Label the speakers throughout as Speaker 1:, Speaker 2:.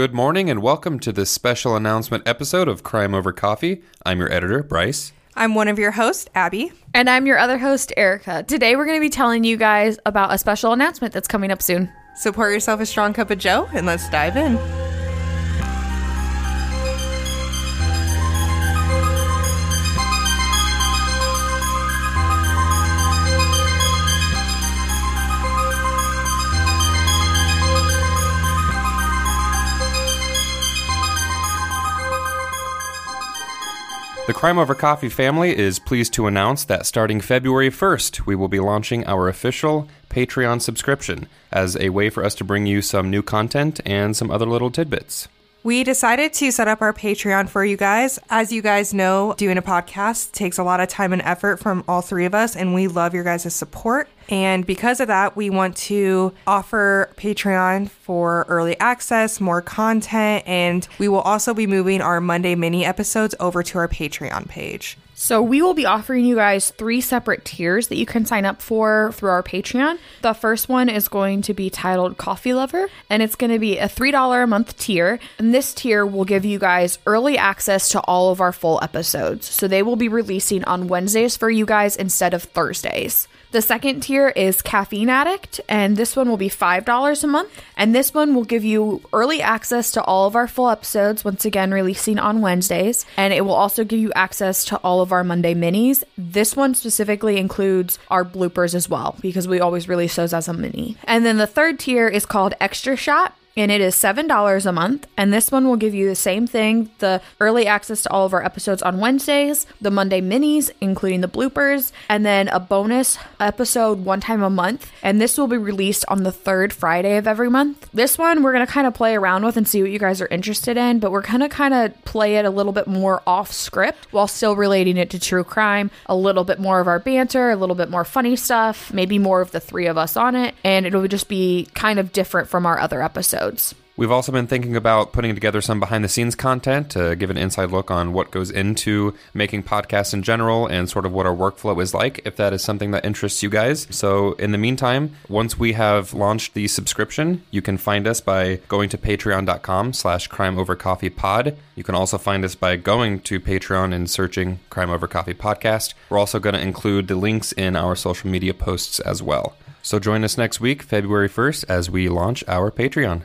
Speaker 1: Good morning and welcome to this special announcement episode of Crime Over Coffee. I'm your editor, Bryce.
Speaker 2: I'm one of your hosts, Abby.
Speaker 3: And I'm your other host, Erica. Today we're going to be telling you guys about a special announcement that's coming up soon.
Speaker 2: So pour yourself a strong cup of Joe and let's dive in.
Speaker 1: The Crime Over Coffee family is pleased to announce that starting February 1st, we will be launching our official Patreon subscription as a way for us to bring you some new content and some other little tidbits.
Speaker 2: We decided to set up our Patreon for you guys. As you guys know, doing a podcast takes a lot of time and effort from all three of us, and we love your guys' support. And because of that, we want to offer Patreon for early access, more content, and we will also be moving our Monday mini episodes over to our Patreon page.
Speaker 3: So, we will be offering you guys three separate tiers that you can sign up for through our Patreon. The first one is going to be titled Coffee Lover, and it's going to be a $3 a month tier. And this tier will give you guys early access to all of our full episodes. So, they will be releasing on Wednesdays for you guys instead of Thursdays. The second tier is Caffeine Addict, and this one will be $5 a month. And this one will give you early access to all of our full episodes, once again, releasing on Wednesdays. And it will also give you access to all of our Monday minis. This one specifically includes our bloopers as well, because we always release those as a mini. And then the third tier is called Extra Shot and it is $7 a month. And this one will give you the same thing the early access to all of our episodes on Wednesdays, the Monday minis, including the bloopers, and then a bonus episode one time a month. And this will be released on the third Friday of every month. This one we're going to kind of play around with and see what you guys are interested in, but we're going to kind of play it a little bit more off script while still relating it to true crime, a little bit more of our banter, a little bit more funny stuff, maybe more of the three of us on it. And it'll just be kind of different from our other episodes.
Speaker 1: We've also been thinking about putting together some behind the scenes content to give an inside look on what goes into making podcasts in general and sort of what our workflow is like, if that is something that interests you guys. So, in the meantime, once we have launched the subscription, you can find us by going to patreon.com slash crime over coffee pod. You can also find us by going to Patreon and searching Crime Over Coffee Podcast. We're also going to include the links in our social media posts as well. So join us next week, February 1st, as we launch our Patreon.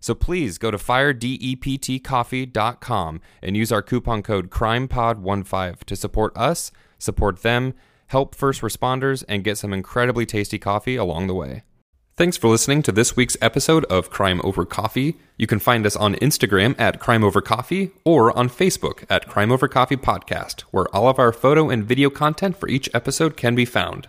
Speaker 1: So please go to firedeptcoffee.com and use our coupon code CRIMEPOD15 to support us, support them, help first responders, and get some incredibly tasty coffee along the way. Thanks for listening to this week's episode of Crime Over Coffee. You can find us on Instagram at Crime Over Coffee or on Facebook at Crime Over Coffee Podcast, where all of our photo and video content for each episode can be found.